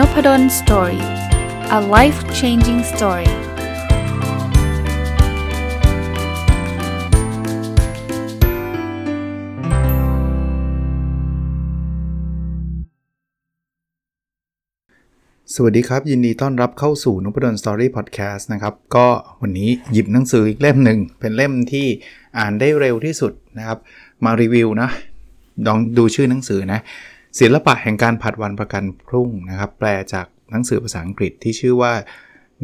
n o p ด d o สตอรี่ a life changing story สวัสดีครับ ยินดีต้อนรับเข้าสู่นพดล Story Podcast นะครับ ก็วันนี้หยิบหนังสืออีกเล่มหนึ่ง เป็นเล่มที่อ่านได้เร็วที่สุดนะครับ มารีวิวนะลองดูชื่อหนังสือนะ ศิลปะแห่งการผัดวันประกันพรุ่งนะครับ แปลจากหนังสือภาษาอังกฤษที่ชื่อว่า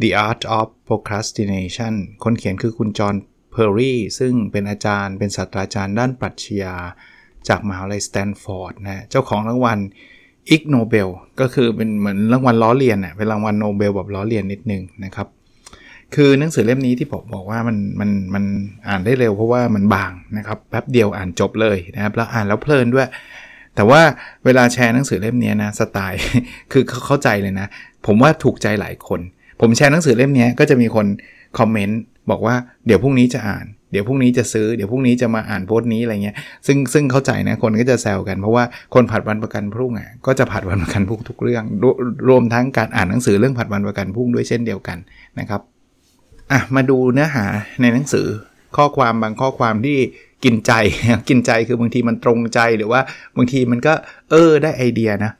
The Art of Procrastination คนเขียนคือคุณจอห์นเพอร์รี่ซึ่งเป็นอาจารย์ เป็นศาสตราจารย์ด้านปรัชญาจากมหาวิทยาลัยสแตนฟอร์ดนะเจ้าของรางวัลอิกโนเบลก็คือเป็นเหมือนรางวัลล้อเลียนอะเป็นรางวัลโนเบลแบบล้อเลียนนิดนึงนะครับ คือหนังสือเล่มนี้ที่ผมบอกว่ามันมันมันอ่านได้เร็วเพราะว่ามันบางนะครับแป๊บเดียวอ่านจบเลยนะครับแล้วอ่านแล้วเพลินด้วย แต่ว่าเวลาแชร์หนังสือเล่มนี้นะสไตล์ คือเขาเข้าใจเลยนะ ผมว่าถูกใจหลายคน ผมแชร์หนังสือเล่มนี้ก็จะมีคนคอมเมนต์บอกว่าเดี๋ยวพรุ่งนี้จะอ่าน เดี๋ยวพรุ่งนี้จะซื้อเดี๋ยวพรุ่งนี้จะมาอ่านโพสต์นี้อะไรเงี้ยซึ่งซึ่งเข้าใจนะคนก็จะแซวกันเพราะว่าคนผัดวันประกันพรุ่งอะก็จะผัดวันประกันพรุ่งทุกเรื่องรวมทั้งการอ่านหนังสือเรื่องผัดวันประกันพรุ่งด้วยเช่นเดียวกันนะครับอะมาดูเนื้อหาในหนังสือข้อความบางข้อความที่ กินใจ กินใจคือบางทีมันตรงใจหรือว่าบางทีมันก็เออได้ไอเดียนะ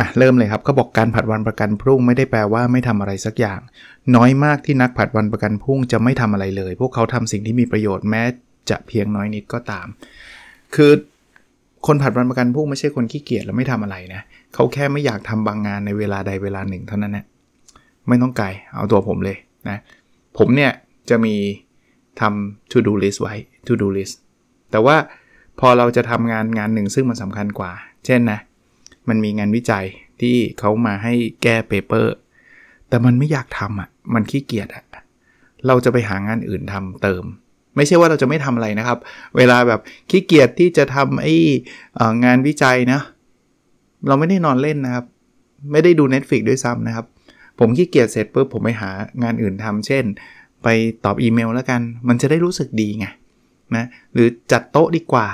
อะเริ่มเลยครับเขาบอกการผัดวันประกันพรุ่งไม่ได้แปลว่าไม่ทำอะไรสักอย่าง น้อยมากที่นักผัดวันประกันพรุ่งจะไม่ทำอะไรเลย พวกเขาทำสิ่งที่มีประโยชน์แม้จะเพียงน้อยนิดก็ตาม คือคนผัดวันประกันพรุ่งไม่ใช่คนขี้เกียจแล้วไม่ทำอะไรนะเขาแค่ไม่อยากทำบางงานในเวลาใดเวลาหนึ่งเท่านั้นนะไม่ต้องไกลเอาตัวผมเลยนะผมเนี่ยจะมีทำ to do list ไว้ to do list แต่ว่าพอเราจะทำงานงานหนึ่งซึ่งมันสำคัญกว่า เช่นนะ มันมีงานวิจัยที่เขามาให้แก้เปเปอร์ แต่มันไม่อยากทำอะ มันขี้เกียจอะ เราจะไปหางานอื่นทำเติม ไม่ใช่ว่าเราจะไม่ทำอะไรนะครับ เวลาแบบขี้เกียจที่จะทำไอ้งานวิจัยนะ เราไม่ได้นอนเล่นนะครับ ไม่ได้ดู Netflix ด้วยซ้ำนะครับ ผมขี้เกียจเสร็จปุ๊บผมไปหางานอื่นทำเช่น ไปตอบอีเมลแล้วกัน มันจะได้รู้สึกดีไง นะหรือจัดโต๊ะดีกว่า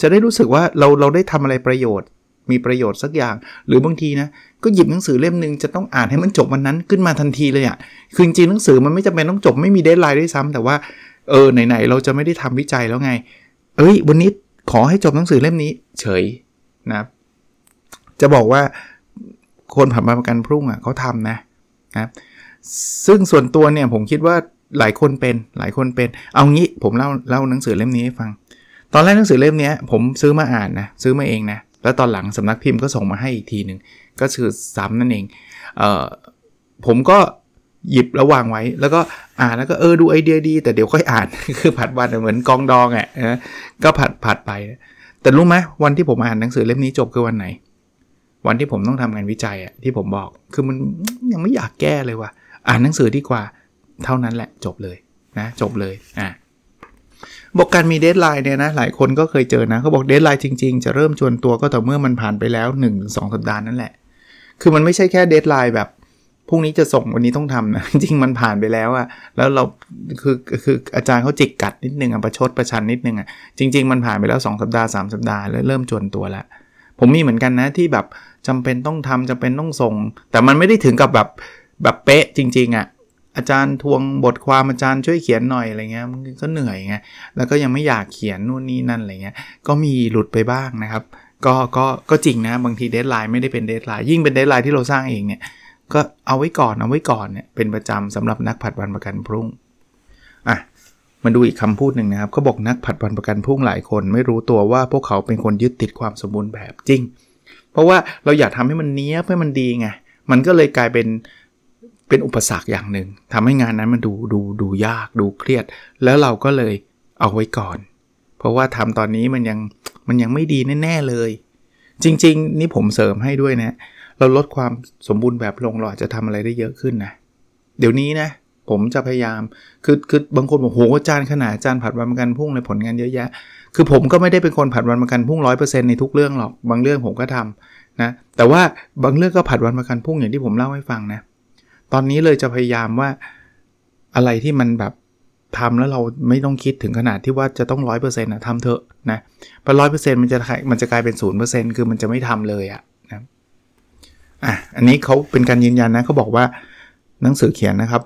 จะได้รู้สึกว่าเราเราได้ทำอะไรประโยชน์ มีประโยชน์สักอย่าง หรือบางทีนะก็หยิบหนังสือเล่มหนึ่งจะต้องอ่านให้มันจบวันนั้นขึ้นมาทันทีเลยอะ่ะคือจริงหนังสือมันไม่จำเป็นต้องจบไม่มีเดทไลน์ด้วยซ้ำแต่ว่าเออไหนๆเราจะไม่ได้ทำวิจัยแล้วไง เอ้ย วันนี้ขอให้จบหนังสือเล่มนี้ เฉยนะจะบอกว่าคนผ่านมาประกันพรุ่งอะ่ะเขาทำนะนะซึ่งส่วนตัวเนี่ยผมคิดว่า หลายคนเป็นหลายคนเป็น เอางี้ผมเล่าเล่าหนังสือเล่มนี้ให้ฟัง ตอนแรกหนังสือเล่มนี้ผมซื้อมาอ่านนะซื้อมาเองนะแล้วตอนหลังสำนักพิมพ์ก็ส่งมาให้อีกทีหนึ่งก็คือซ้ำนั่นเองเออผมก็หยิบแล้ววางไว้ แล้วก็อ่านแล้วก็เออดูไอเดียดี แต่เดี๋ยวค่อยอ่านคือผัดวันเหมือนกองดองอะนะก็ผัดผัดไป แต่รู้ไหมวันที่ผมอ่านหนังสือเล่มนี้จบคือวันไหน วันที่ผมต้องทำงานวิจัยอะที่ผมบอกคือมันยังไม่อยากแก้เลยว่ะอ่านหนังสือดีกว่า เท่านั้นแหละจบเลยนะจบเลยอะบอกการมี deadline เนี่ยนะหลายคนก็เคยเจอนะเขาบอก deadline จริงๆ จะเริ่มจวนตัวก็ต่อเมื่อมันผ่านไปแล้ว 1-2 สัปดาห์นั่นแหละ คือมันไม่ใช่แค่ deadline แบบพรุ่งนี้จะส่งวันนี้ต้องทำนะ จริงมันผ่านไปแล้วอะแล้วเราคือคืออาจารย์เขาจิกกัดนิดนึงอะประชดประชันนิดนึงอะจริง ๆ มันผ่านไปแล้ว 2 สัปดาห์3สัปดาห์แล้วเริ่มจวนตัวแล้วผมมีเหมือนกันนะที่แบบจำเป็นต้องทำจำเป็นต้องส่ง แต่มันไม่ได้ถึงกับแบบแบบเป๊ะจริง ๆอะ่ะ อาจารย์ทวงบทความอาจารย์ช่วยเขียนหน่อยอะไรเงี้ยมันก็เหนื่อยไงแล้วก็ยังไม่อยากเขียนนู่นนี่นั่นอะไรเงี้ยก็มีหลุดไปบ้างนะครับ ก็ก็ก็จริงนะบางที deadline ไม่ได้เป็น deadline ยิ่งเป็น deadline ที่เราสร้างเองเนี่ยก็เอาไว้ก่อนเอาไว้ก่อนเนี่ยเป็นประจำสำหรับนักผัดวันประกันพรุ่งอะมาดูอีกคำพูดหนึ่งนะครับเขาบอกนักผัดวันประกันพรุ่งหลายคน ไม่รู้ตัวว่าพวกเขาเป็นคนยึดติดความสมบูรณ์แบบจริง เพราะว่าเราอยากทำให้มันเนี้ยบให้มันดีไงมันก็เลยกลายเป็น เป็นอุปสรรคอย่างหนึ่งทำให้งานนั้นมันดูดูดูยากดูเครียด แล้วเราก็เลยเอาไว้ก่อน เพราะว่าทำตอนนี้มันยังมันยังไม่ดีแน่ ๆเลย จริง ๆ นี่ผมเสริมให้ด้วยนะ เราลดความสมบูรณ์แบบลงเราอาจจะทำอะไรได้เยอะขึ้นนะ เดี๋ยวนี้นะ ผมจะพยายามคือคือบางคนบอกโหอาจารย์ขนาดอาจารย์ผัดวันประกันพุ่งในผลงานเยอะแยะ คือผมก็ไม่ได้เป็นคนผัดวันประกันพุ่งร้อยเปอร์เซ็นต์ในทุกเรื่องหรอกบางเรื่องผมก็ทำนะแต่ว่าบางเรื่องก็ผัดวันประกันพุ่งอย่างที่ผมเล่าให้ฟังนะ ตอนนี้เลยจะพยายามว่าอะไรที่มันแบบทำแล้วเราไม่ต้องคิดถึงขนาดที่ว่าจะต้องร้อยเปอร์เซ็นต์นะทำเถอะนะพอร้อยเปอร์เซ็นต์มันจะมันจะกลายเป็นศูนย์เปอร์เซ็นต์คือมันจะไม่ทำเลยอะนะอะอันนี้เขาเป็นการยืนยันนะเขาบอกว่าหนังสือเขียนนะครับ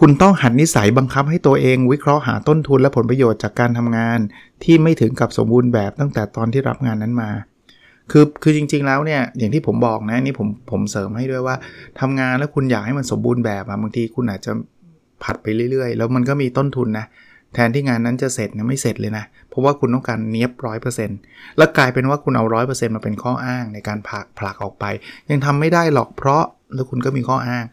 คุณต้องหัดนิสัยบังคับให้ตัวเองวิเคราะห์หาต้นทุนและผลประโยชน์จากการทำงาน ที่ไม่ถึงกับสมบูรณ์แบบตั้งแต่ตอนที่รับงานนั้นมา คือคือจริง ๆแล้วเนี่ยอย่างที่ผมบอกนะนี่ผมผมเสริมให้ด้วยว่าทำงานแล้วคุณอยากให้มันสมบูรณ์แบบอะบางทีคุณอาจจะผัดไปเรื่อยๆ แล้วมันก็มีต้นทุนนะแทนที่งานนั้นจะเสร็จนะไม่เสร็จเลยนะ เพราะว่าคุณต้องการเนี้ยบร้อยเปอร์เซ็นต์แล้วกลายเป็นว่าคุณเอาร้อยเปอร์เซ็นต์มาเป็นข้ออ้างในการผลักผลักออกไป ยังทำไม่ได้หรอกเพราะแล้วคุณก็มีข้ออ้าง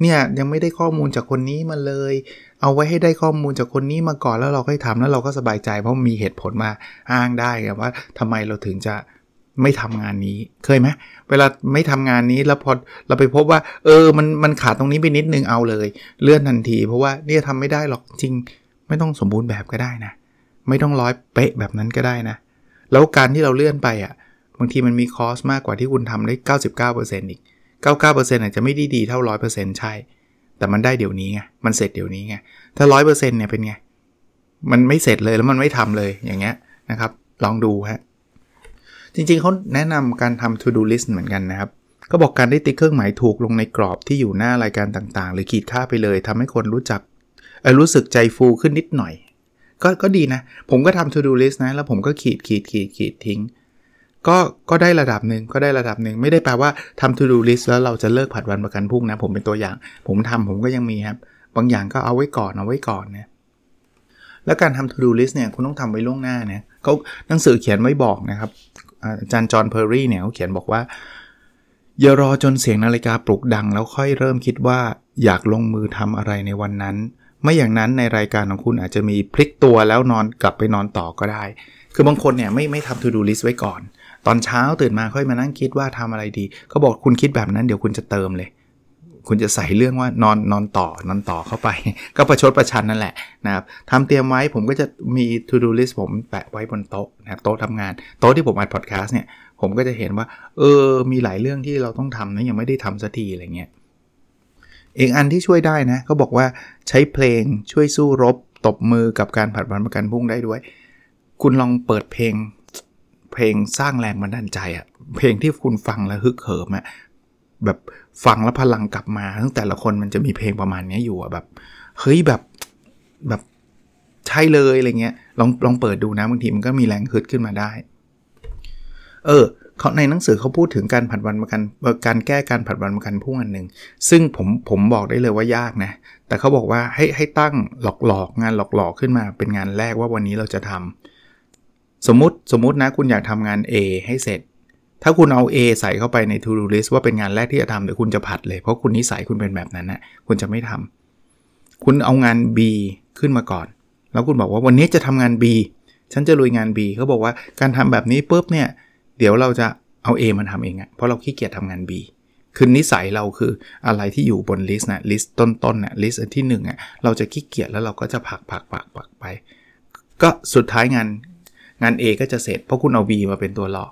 เนี่ยยังไม่ได้ข้อมูลจากคนนี้มาเลย เอาไว้ให้ได้ข้อมูลจากคนนี้มาก่อนแล้วเราค่อยทำแล้วเราก็สบายใจ เพราะมีเหตุผลมาอ้างได้ว่าทำไมเราถึงจะ ไม่ทำงานนี้เคยไหมเวลาไม่ทำงานนี้แล้วพอเราไปพบว่า เออมันมันขาดตรงนี้ไปนิดนึงเอาเลย เลื่อนทันที เพราะว่าเนี่ยทำไม่ได้หรอกจริง ไม่ต้องสมบูรณ์แบบก็ได้นะ ไม่ต้องร้อยเป๊ะแบบนั้นก็ได้นะ แล้วการที่เราเลื่อนไปอะ่ะบางทีมันมีคอสมากกว่าที่คุณทำได้ 99%อีก 99%อาจจะไม่ด้ดีเท่า 100%ใช่ แต่มันได้เดี๋ยวนี้ไงมันเสร็จเดี๋ยวนี้ไงถ้า 100%เนี่ยเป็นไงมันไม่เสร็จเลยแล้วมันไม่ทำเลยอย่างเงี้ยนะครับ ลองดูฮะ จริงๆเขาแนะนำการทำ to do list เหมือนกันนะครับก็บอกการได้ติ๊กเครื่องหมายถูกลงในกรอบที่อยู่หน้ารายการต่างๆ หรือขีดค่าไปเลยทำให้คนรู้จักรู้สึกใจฟูขึ้นนิดหน่อย ก็ก็ดีนะ ผมก็ทำ to do list นะ แล้วผมก็ขีดขีดขีดขีดทิ้ง ก็ก็ได้ระดับหนึ่งก็ได้ระดับหนึ่งไม่ได้แปลว่าทำ to do list แล้วเราจะเลิกผัดวันประกันพรุ่งนะ ผมเป็นตัวอย่าง ผมทำผมก็ยังมีครับ บางอย่างก็เอาไว้ก่อนเอาไว้ก่อนนะแล้วการทำ to do list เนี่ยคุณต้องทำไว้ล่วงหน้านะเขาหนังสือเขียนไว้บอกนะครับ อาจารย์จอห์นเพอร์รี่เนี่ยเขาเขียนบอกว่า อย่ารอจนเสียงนาฬิกาปลุกดัง แล้วค่อยเริ่มคิดว่าอยากลงมือทำอะไรในวันนั้น ไม่อย่างนั้นในรายการของคุณอาจจะมีพลิกตัวแล้วนอนกลับไปนอนต่อก็ได้ คือบางคนเนี่ยไม่ไม่ทำ to do list ไว้ก่อน ตอนเช้าตื่นมาค่อยมานั่งคิดว่าทำอะไรดีเขาบอกคุณคิดแบบนั้นเดี๋ยวคุณจะเติมเลย คุณจะใส่เรื่องว่านอนนอนต่อนอนต่อเข้าไป ก็ประชดประชันนั่นแหละนะครับทำเตรียมไว้ผมก็จะมี to do list ผมแปะไว้บนโต๊ะนะครับโต๊ะทำงาน โต๊ะที่ผมอัดพอดแคสต์เนี่ยผมก็จะเห็นว่า เออ มีหลายเรื่องที่เราต้องทำนะยังไม่ได้ทำสักทีอะไรเงี้ยอีกอันที่ช่วยได้นะเขาบอกว่าใช้เพลงช่วยสู้รบ ตบมือกับการผัดวันประกันพุ่งได้ด้วย คุณลองเปิดเพลงเพลงสร้างแรงบันดาลใจอะเพลงที่คุณฟังแล้วฮึกเหิมอะแบบ ฟังแล้วพลังกลับมาทั้งแต่ละคนมันจะมีเพลงประมาณนี้อยู่อะแบบเฮ้ยแบบแบบใช่เลยอะไรเงี้ยลองลองเปิดดูนะบางทีมันก็มีแรงฮึดขึ้นมาได้ เออเขาในหนังสือเขาพูดถึงการผัดวันประกันการแก้การผัดวันประกันพุ่งอันหนึ่งซึ่งผมผมบอกได้เลยว่ายากนะ แต่เขาบอกว่าให้ให้ตั้งหลอกหลอกงานหลอกหลอกขึ้นมาเป็นงานแรกว่าวันนี้เราจะทสมมติสมมตินะคุณอยากทำงาน A ให้เสร็จ ถ้าคุณเอา A ใส่เข้าไปใน to do list ว่าเป็นงานแรกที่จะทำเดี๋ยวคุณจะผัดเลย เพราะคุณนิสัยคุณเป็นแบบนั้นนะคุณจะไม่ทำคุณเอางาน B ขึ้นมาก่อน แล้วคุณบอกว่าวันนี้จะทำงาน B ฉันจะลุยงาน B เขาบอกว่าการทำแบบนี้ปุ๊บเนี่ย เดี๋ยวเราจะเอา A มาทำเองอะเพราะเราขี้เกียจทำงาน B คือนิสัยเราคืออะไรที่อยู่บน list นะ list ต้นๆนะ list ที่1อะเราจะขี้เกียจแล้วเราก็จะผักผักผักผักไป ก็สุดท้ายงานงาน A ก็จะเสร็จเพราะคุณเอา B มาเป็นตัวหลอก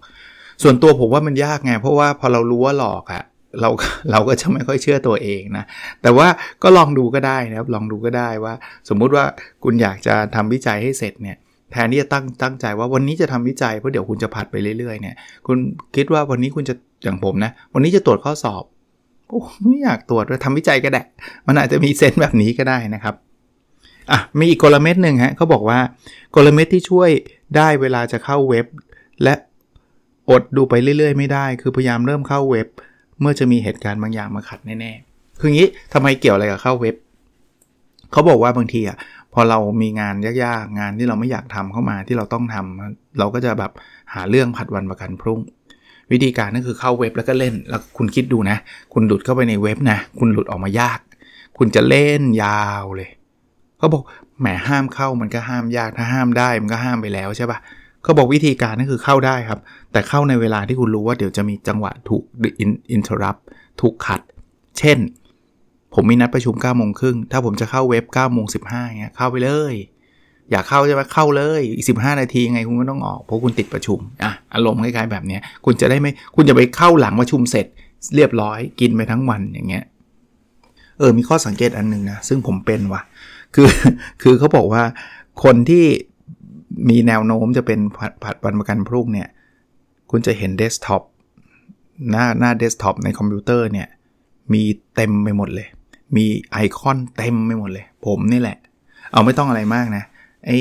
ส่วนตัวผมว่ามันยากไง เพราะว่าพอเรารู้ว่าหลอกอะเราเราก็จะไม่ค่อยเชื่อตัวเองนะ แต่ว่าก็ลองดูก็ได้นะครับ ลองดูก็ได้ว่า สมมุติว่าคุณอยากจะทำวิจัยให้เสร็จเนี่ยแทนที่จะตั้งตั้งใจว่าวันนี้จะทำวิจัยเพราะเดี๋ยวคุณจะผัดไปเรื่อยๆเนี่ย คุณคิดว่าวันนี้คุณจะอย่างผมนะ วันนี้จะตรวจข้อสอบโอ้ไม่อยากตรวจเลยทำวิจัยก็ได้ มันอาจจะมีเซนแบบนี้ก็ได้นะครับอะมีอีกกลเม็ดหนึ่งฮะเขาบอกว่ากลเม็ดที่ช่วยได้เวลาจะเข้าเว็บ และ อดดูไปเรื่อยๆ ไม่ได้ คือพยายามเริ่มเข้าเว็บ เมื่อจะมีเหตุการณ์บางอย่างมาขัดแน่ๆ คืองี้ทำไมเกี่ยวอะไรกับเข้าเว็บ เขาบอกว่าบางทีอะพอเรามีงานยากๆ งานที่เราไม่อยากทำเข้ามาที่เราต้องทำเราก็จะแบบหาเรื่องผัดวันประกันพรุ่ง วิธีการนั่นคือเข้าเว็บแล้วก็เล่น แล้วคุณคิดดูนะ คุณหลุดเข้าไปในเว็บนะ คุณหลุดออกมายาก คุณจะเล่นยาวเลย เขาบอกแหมห้ามเข้ามันก็ห้ามยาก ถ้าห้ามได้มันก็ห้ามไปแล้วใช่ปะ เขาบอกวิธีการนั่นคือเข้าได้ครับ แต่เข้าในเวลาที่คุณรู้ว่าเดี๋ยวจะมีจังหวะถูกอินเทอร์รับถูกขัด เช่น ผมมีนัดประชุม9ก้าโมงครึ่งถ้าผมจะเข้าเว็บ9ก้าโมงสิบห้าเงี้ยเข้าไปเลย อยากเข้าใช่ไหมเข้าเลยอีกสินาทีไงคุณก็ต้องออกเพราะคุณติดประชุมอะอารมณ์คล้ายๆแบบนี้คุณจะได้ไม่คุณจะไปเข้าหลังประชุมเสร็จ เรียบร้อยกินไปทั้งวันอย่างเงี้ยเออมีข้อสังเกตอันหนึ่งนะซึ่งผมเป็นว่ะคือคือเขาบอกว่าคนที่ มีแนวโน้มจะเป็นผัดวันประกันพรุ่งเนี่ย คุณจะเห็นเดสก์ท็อปหน้าหน้าเดสก์ท็อปในคอมพิวเตอร์เนี่ย มีเต็มไปหมดเลย มีไอคอนเต็มไปหมดเลย ผมนี่แหละ เอาไม่ต้องอะไรมากนะ ไอ้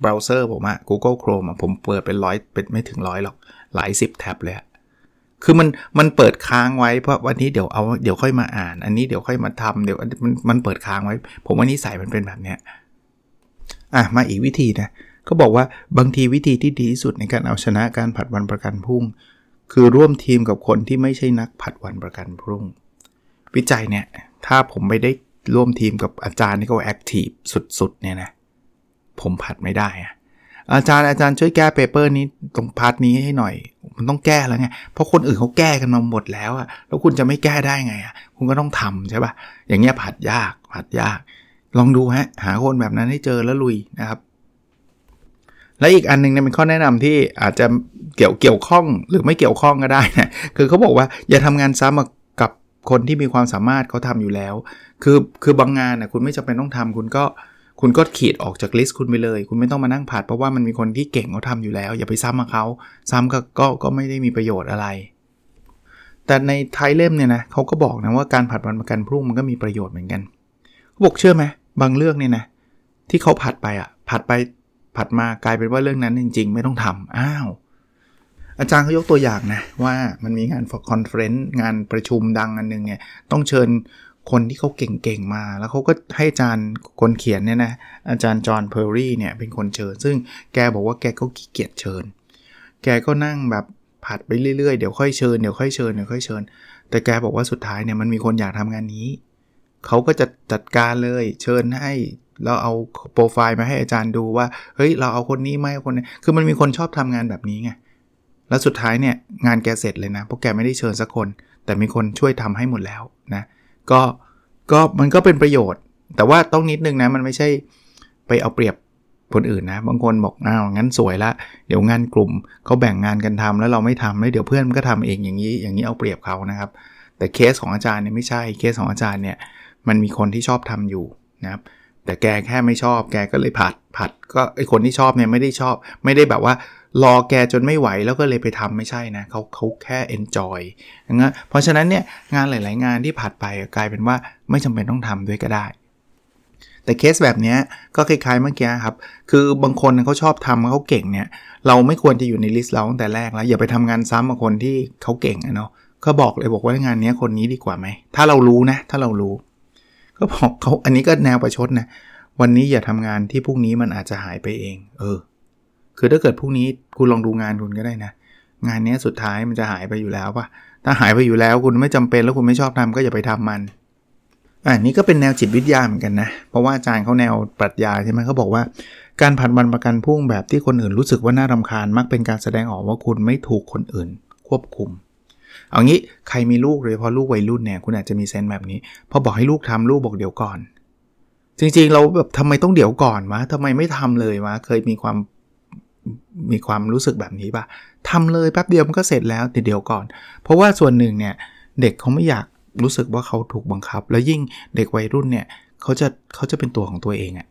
เบราว์เซอร์ผมอะ Google Chrome อะผมเปิดเป็นร้อยเป็นไม่ถึงร้อยหรอก หลายสิบแท็บเลยคือมันมันเปิดค้างไว้เพราะวันนี้เดี๋ยวเอาเดี๋ยวค่อยมาอ่าน อันนี้เดี๋ยวค่อยมาทำเดี๋ยวมันมันเปิดค้างไว้ ผมว่านิสัยมันเป็นแบบเนี้ย อะมาอีกวิธีนะก็บอกว่าบางทีวิธีที่ดีที่สุดในการเอาชนะการผัดวันประกันพรุ่ง คือร่วมทีมกับคนที่ไม่ใช่นักผัดวันประกันพรุ่ง วิจัยเนี่ยถ้าผมไม่ได้ร่วมทีมกับอาจารย์ที่เขา active สุดๆเนี่ยนะผมผัดไม่ได้อะอาจารย์อาจารย์ช่วยแก้ paper นี้ตรง part นี้ให้หน่อย มันต้องแก้แล้วไง เพราะคนอื่นเขาแก้กันมาหมดแล้วอะแล้วคุณจะไม่แก้ได้ไงอะคุณก็ต้องทำใช่ปะ่ะอย่างเงี้ยผัดยากผัดยาก ลองดูฮะ หาคนแบบนั้นให้เจอแล้วลุยนะครับ และอีกอันนึงเนี่ยเป็นข้อแนะนำที่อาจจะเกี่ยวเกี่ยวข้องหรือไม่เกี่ยวข้องก็ได้นะคือเขาบอกว่าอย่าทำงานซ้ำกับคนที่มีความสามารถเขาทำอยู่แล้ว คือคือบางงานนะคุณไม่จำเป็นต้องทำคุณก็คุณก็ขีดออกจากลิสต์คุณไปเลย คุณไม่ต้องมานั่งผัดเพราะว่ามันมีคนที่เก่งเขาทำอยู่แล้ว อย่าไปซ้ำกับเขาซ้ำก็ก็ก็ไม่ได้มีประโยชน์อะไร แต่ในไทยเล่มเนี่ยนะเขาก็บอกนะว่าการผัดวันประกันพรุ่งมันก็มีประโยชน์เหมือนกันเขาบอกเชื่อไหม บางเรื่องเนี่ยนะที่เขาผัดไปอะผัดไปผัดมากลายเป็นว่าเรื่องนั้นจริง ๆ ไม่ต้องทำอ้าว อาจารย์เขายกตัวอย่างนะ ว่ามันมีงาน conference งานประชุมดังอันนึงเนี่ยต้องเชิญคนที่เขาเก่งๆมา แล้วเขาก็ให้อาจารย์คนเขียนเนี่ยนะอาจารย์จอห์นเพอร์รี่เนี่ยเป็นคนเชิญ ซึ่งแกบอกว่าแกก็ขี้เกียจเชิญ แกก็นั่งแบบผัดไปเรื่อยๆ เดี๋ยวค่อยเชิญเดี๋ยวค่อยเชิญเดี๋ยวค่อยเชิญ แต่แกบอกว่าสุดท้ายเนี่ยมันมีคนอยากทำงานนี้ เขาก็จะจัดการเลยเชิญให้เราเอาโปรไฟล์มาให้อาจารย์ดูว่า เฮ้ย เราเอาคนนี้ไหมคนนี้คือมันมีคนชอบทำงานแบบนี้ไง แล้วสุดท้ายเนี่ย งานแกเสร็จเลยนะ เพราะแกไม่ได้เชิญสักคน แต่มีคนช่วยทำให้หมดแล้วนะ ก็ก็มันก็เป็นประโยชน์ แต่ว่าต้องนิดนึงนะ มันไม่ใช่ไปเอาเปรียบคนอื่นนะ บางคนบอกอ้าวงั้นสวยละ เดี๋ยวงานกลุ่มเขาแบ่งงานกันทำแล้วเราไม่ทำแล้วเดี๋ยวเพื่อนมันก็ทำเองอย่างนี้ อย่างนี้เอาเปรียบเขานะครับ แต่เคสของอาจารย์เนี่ยไม่ใช่ เคสของอาจารย์เนี่ย มันมีคนที่ชอบทำอยู่นะครับแต่แกแค่ไม่ชอบแกก็เลยผัดผัดก็ไอคนที่ชอบเนี่ยไม่ได้ชอบ ไม่ได้แบบว่ารอแกจนไม่ไหวแล้วก็เลยไปทำไม่ใช่นะเขาเขาแค่ enjoy นะเพราะฉะนั้นเนี่ยงานหลาย ๆ งานที่ผัดไปกลายเป็นว่าไม่จำเป็นต้องทำด้วยก็ได้ แต่เคสแบบนี้ก็คล้ายๆเมื่อกี้ครับ คือบางคนเขาชอบทำเขาเก่งเนี่ยเราไม่ควรจะอยู่ในลิสต์เราตั้งแต่แรกแล้วอย่าไปทำงานซ้ำกับคนที่เขาเก่งอะเนาะเขาบอกเลยบอกว่างานนี้คนนี้ดีกว่าไหมถ้าเรารู้นะถ้าเรารู้ ก็บอกเขาอันนี้ก็แนวประชดนะวันนี้อย่าทำงานที่พรุ่งนี้มันอาจจะหายไปเอง เออ คือถ้าเกิดพรุ่งนี้คุณลองดูงานคุณก็ได้นะ งานนี้สุดท้ายมันจะหายไปอยู่แล้วปะถ้าหายไปอยู่แล้วคุณไม่จำเป็นแล้วคุณไม่ชอบทำก็อย่าไปทำมันอันนี้ก็เป็นแนวจิตวิทยาเหมือนกันนะ เพราะว่าอาจารย์เขาแนวปรัชญาใช่ไหมเขาบอกว่า การผัดวันประกันพุ่งแบบที่คนอื่นรู้สึกว่าน่ารำคาญ มักเป็นการแสดงออกว่าคุณไม่ถูกคนอื่น ควบคุม เอางี้ใครมีลูกเลยพอลูกวัยรุ่นเนี่ยคุณอาจจะมีเซนแบบนี้พอบอกให้ลูกทำลูกบอกเดี๋ยวก่อน จริงๆเราแบบทำไมต้องเดี๋ยวก่อนวะทำไมไม่ทำเลยวะเคยมีความมีความรู้สึกแบบนี้ปะทำเลยแป๊บเดียวมันก็เสร็จแล้วแติดเดียวก่อน เพราะว่าส่วนหนึ่งเนี่ยเด็กเขาไม่อยากรู้สึกว่าเขาถูกบังคับ แล้วยิ่งเด็กวัยรุ่นเนี่ยเขาจะเขาจะเป็นตัวของตัวเองอะ่ะ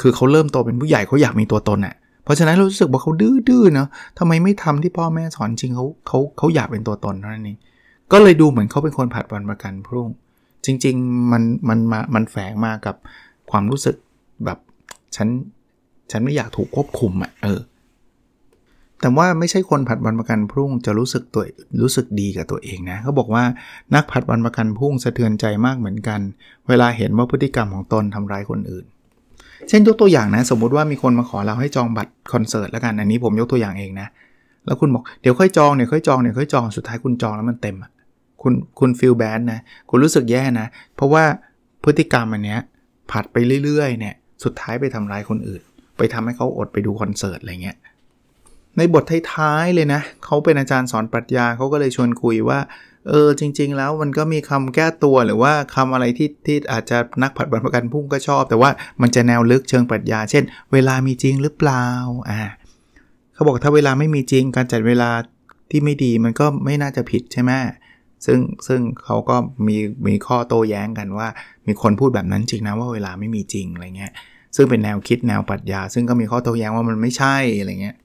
คือเขาเริ่มโตเป็นผู้ใหญ่เขาอยากมีตัวตนอะ่ะ เพราะฉะนั้นเรารู้สึกว่าเขาดื้อๆเนาะทำไมไม่ทำที่พ่อแม่สอนจริงเขาเขาเขาอยากเป็นตัวตนเท่านั้นเองก็เลยดูเหมือนเขาเป็นคนผัดวันประกันพรุ่ง จริง ๆ มันมันมามันแฝงมากับความรู้สึกแบบฉันฉันไม่อยากถูกควบคุมอะ่ะเออแต่ว่าไม่ใช่คนผัดวันประกันพรุ่งจะรู้สึกตัวรู้สึกดีกับตัวเองนะเขาบอกว่านักผัดวันประกันพรุ่งสะเทือนใจมากเหมือนกัน เวลาเห็นว่าพฤติกรรมของตนทำร้ายคนอื่น เช่นยกตัวอย่างนะ สมมุติว่ามีคนมาขอเราให้จองบัตรคอนเสิร์ตแล้วกัน อันนี้ผมยกตัวอย่างเองนะ แล้วคุณบอกเดี๋ยวค่อยจองเดี๋ยวค่อยจองเดี๋ยวค่อยจองสุดท้ายคุณจองแล้วมันเต็มคุณคุณฟีลแบดนะ คุณรู้สึกแย่นะ เพราะว่าพฤติกรรมอันเนี้ยผัดไปเรื่อยๆเนี่ยสุดท้ายไปทำร้ายคนอื่น ไปทำให้เขาอดไปดูคอนเสิร์ตอะไรเงี้ยในบทท้ายๆเลยนะเขาเป็นอาจารย์สอนปรัชญาเขาก็เลยชวนคุยว่า เออจริง ๆ แล้วมันก็มีคำแก้ตัวหรือว่าคำอะไรที่ที่อาจจะนักผัดบันประกันพุ่งก็ชอบ แต่ว่ามันจะแนวลึกเชิงปรัชญา เช่น เวลามีจริงหรือเปล่าอ่าเขาบอกถ้าเวลาไม่มีจริงการจัดเวลาที่ไม่ดีมันก็ไม่น่าจะผิดใช่ไหมซึ่งซึ่งเขาก็มีมีข้อโต้แย้งกันว่า มีคนพูดแบบนั้นจริงนะว่าเวลาไม่มีจริงอะไรเงี้ยซึ่งเป็นแนวคิดแนวปรัชญา ซึ่งก็มีข้อโต้แย้งว่ามันไม่ใช่อะไรเงี้ย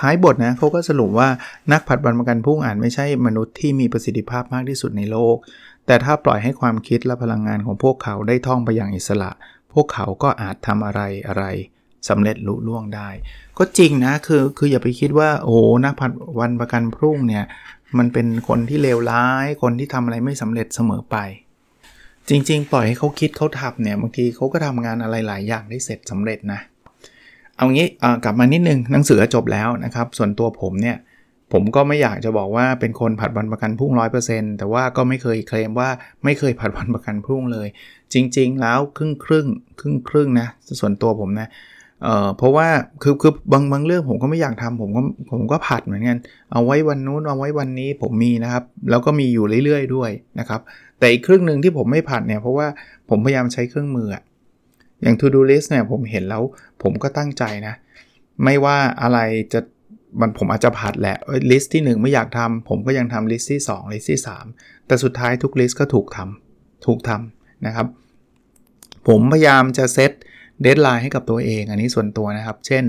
ท้ายบทนะเขาก็สรุปว่านักผัดวันประกันพรุ่งอาจไม่ใช่มนุษย์ที่มีประสิทธิภาพมากที่สุดในโลก แต่ถ้าปล่อยให้ความคิดและพลังงานของพวกเขาได้ท่องไปอย่างอิสระ พวกเขาก็อาจทำอะไรอะไรสำเร็จลุล่วงได้ ก็จริงนะคือคืออย่าไปคิดว่าโอ้นักผัดวันประกันพรุ่งเนี่ยมันเป็นคนที่เลวร้าย คนที่ทำอะไรไม่สำเร็จเสมอไป จริง ๆ ปล่อยให้เขาคิดเขาทำเนี่ยบางทีเขาก็ทำงานอะไรหลายอย่างได้เสร็จสำเร็จนะ เอางี้กลับมานิดนึงหนังสือจบแล้วนะครับ ส่วนตัวผมเนี่ยผมก็ไม่อยากจะบอกว่าเป็นคนผัดวันประกันพรุ่งร้อยเปอร์เซ็นต์แต่ว่าก็ไม่เคยเคลมว่าไม่เคยผัดวันประกันพรุ่งเลย จริง ๆ แล้วครึ่งครึ่งครึ่งครึ่งนะส่วนตัวผมนะเอ่อเพราะว่าคือคือบางบางเรื่องผมก็ไม่อยากทำผมก็ผมก็ผัดเหมือนกันเอาไว้วันนู้นเอาไว้วันนี้ผมมีนะครับ แล้วก็มีอยู่เรื่อยๆ ด้วยนะครับ แต่อีกครึ่งหนึ่งที่ผมไม่ผัดเนี่ยเพราะว่าผมพยายามใช้เครื่องมือ อย่าง to do list เนี่ยผมเห็นแล้วผมก็ตั้งใจนะ ไม่ว่าอะไรจะมันผมอาจจะผัดแหละ list ที่ 1 ไม่อยากทำผมก็ยังทำ list ที่2 list ที่ 3 แต่สุดท้ายทุก list ก็ถูกทำถูกทำนะครับ ผมพยายามจะ set deadline ให้กับตัวเอง อันนี้ส่วนตัวนะครับ เช่น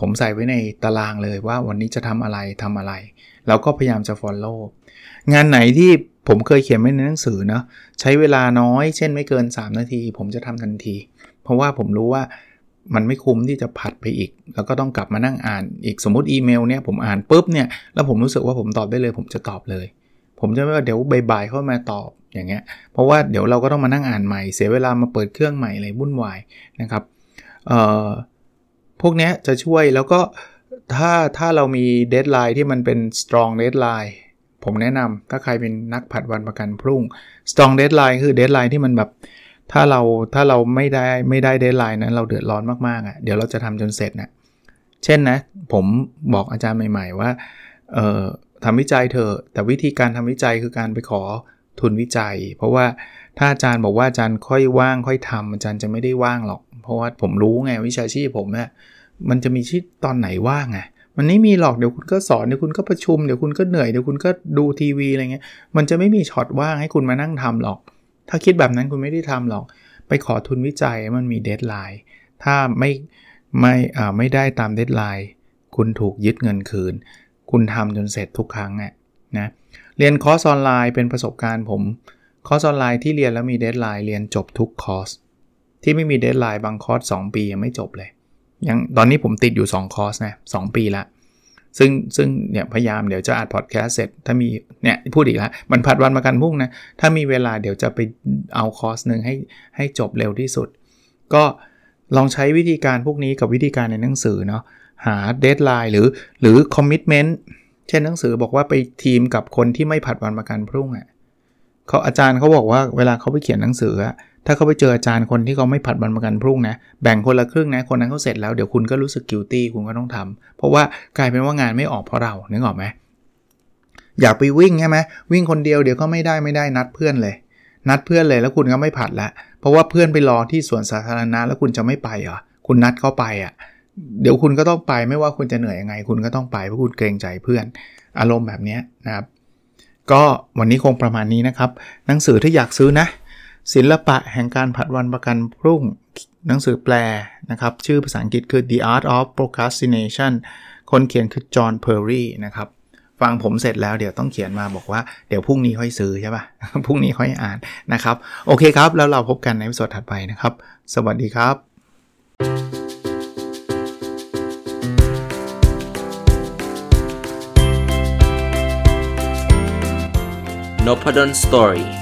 ผมใส่ไว้ในตารางเลยว่าวันนี้จะทำอะไรทำอะไร แล้วก็พยายามจะ follow งานไหนที่ผมเคยเขียนไว้ในหนังสือเนาะใช้เวลาน้อย เช่นไม่เกิน 3 นาที ผมจะทำทันที เพราะว่าผมรู้ว่ามันไม่คุ้มที่จะผัดไปอีก แล้วก็ต้องกลับมานั่งอ่านอีกสมมติอีเมลเนี่ยผมอ่านปุ๊บเนี่ยแล้วผมรู้สึกว่าผมตอบได้เลยผมจะตอบเลย ผมจะไม่ว่าเดี๋ยวบ่ายๆเข้ามาตอบอย่างเงี้ยเพราะว่าเดี๋ยวเราก็ต้องมานั่งอ่านใหม่ เสียเวลามาเปิดเครื่องใหม่อะไรวุ่นวายนะครับเอ่อพวกนี้จะช่วยแล้วก็ ถ้าถ้าเรามี deadline ที่มันเป็น strong deadline ผมแนะนำถ้าใครเป็นนักผัดวันประกันพรุ่ง strong deadline คือ deadline ที่มันแบบ ถ้าเราถ้าเราไม่ได้ไม่ได้เดทไลน์นั้นเราเดือดร้อนมากๆอะ่ะเดี๋ยวเราจะทำจนเสร็จนะเช่นนะ ผมบอกอาจารย์ใหม่ ๆ ว่าเอ่อทำวิจัยเถอะแต่วิธีการทำวิจัยคือการไปขอทุนวิจัย เพราะว่าถ้าอาจารย์บอกว่าอาจารย์ค่อยว่างค่อยทำอาจารย์จะไม่ได้ว่างหรอก เพราะว่าผมรู้ไงวิชาชีพผมเนี่ย มันจะมีชีพตอนไหนว่างไงมันไม่มีหรอกเดี๋ยวคุณก็สอนเดี๋ยวคุณก็ประชุมเดี๋ยวคุณก็เหนื่อยเดี๋ยวคุณก็ดูทีวีอะไรเงี้ยมันจะไม่มีช็อตว่างให้คุณมานั่งทำหรอก ถ้าคิดแบบนั้นคุณไม่ได้ทำหรอก ไปขอทุนวิจัยมันมี deadline ถ้าไม่ไม่อ่าไม่ได้ตาม deadline คุณถูกยึดเงินคืน คุณทำจนเสร็จทุกครั้งอะนะเรียนคอร์สออนไลน์เป็นประสบการณ์ผมคอร์สออนไลน์ที่เรียนแล้วมี deadline เรียนจบทุกคอร์สที่ไม่มี deadline บางคอร์ส2ปียังไม่จบเลย ยังตอนนี้ผมติดอยู่ 2 คอร์สนะ 2 ปีละ ซึ่งซึ่งเนี่ยพยายามเดี๋ยวจะอัดพอดแคสต์เสร็จ ถ้ามีเนี่ยพูดอีกแล้วมันผัดวันประกันพรุ่งนะ ถ้ามีเวลาเดี๋ยวจะไปเอาคอร์สหนึ่งให้ให้จบเร็วที่สุด ก็ลองใช้วิธีการพวกนี้กับวิธีการในหนังสือเนาะหา deadline หรือหรือ commitment เช่นหนังสือบอกว่าไปทีมกับคนที่ไม่ผัดวันประกันพรุ่งอะ่ะเขาอาจารย์เขาบอกว่าเวลาเขาไปเขียนหนังสืออะ ถ้าเขาไปเจออาจารย์คนที่เขาไม่ผัดวันประกันพรุ่งนะ แบ่งคนละครึ่งนะ คนนั้นเขาเสร็จแล้วเดี๋ยวคุณก็รู้สึกกิลตี้คุณก็ต้องทำเพราะว่ากลายเป็นว่างานไม่ออกเพราะเรานึกออกไหมอยากไปวิ่งใช่ไหมวิ่งคนเดียวเดี๋ยวก็ไม่ได้ไม่ได้นัดเพื่อนเลย นัดเพื่อนเลยแล้วคุณก็ไม่ผัดละเพราะว่าเพื่อนไปรอที่สวนสาธารณะแล้วคุณจะไม่ไปเหรอคุณนัดเข้าไปอะเดี๋ยวคุณก็ต้องไปไม่ว่าคุณจะเหนื่อยยังไง คุณก็ต้องไปเพราะคุณเกรงใจเพื่อน อารมณ์แบบนี้นะครับ ก็วันนี้คงประมาณนี้นะครับ หนังสือที่อยากซื้อนะ ศิลปะแห่งการผัดวันประกันพรุ่งหนังสือแปลนะครับ ชื่อภาษาอังกฤษคือ The Art of Procrastination คนเขียนคือจอห์นเพอร์รีนะครับ ฟังผมเสร็จแล้วเดี๋ยวต้องเขียนมาบอกว่าเดี๋ยวพรุ่งนี้ค่อยซื้อใช่ปะ่ะ พรุ่งนี้ค่อยอ่านนะครับ โอเคครับ แล้วเราพบกันในวิดีโอถัดไปนะครับ สวัสดีครับ n o p a d o n Story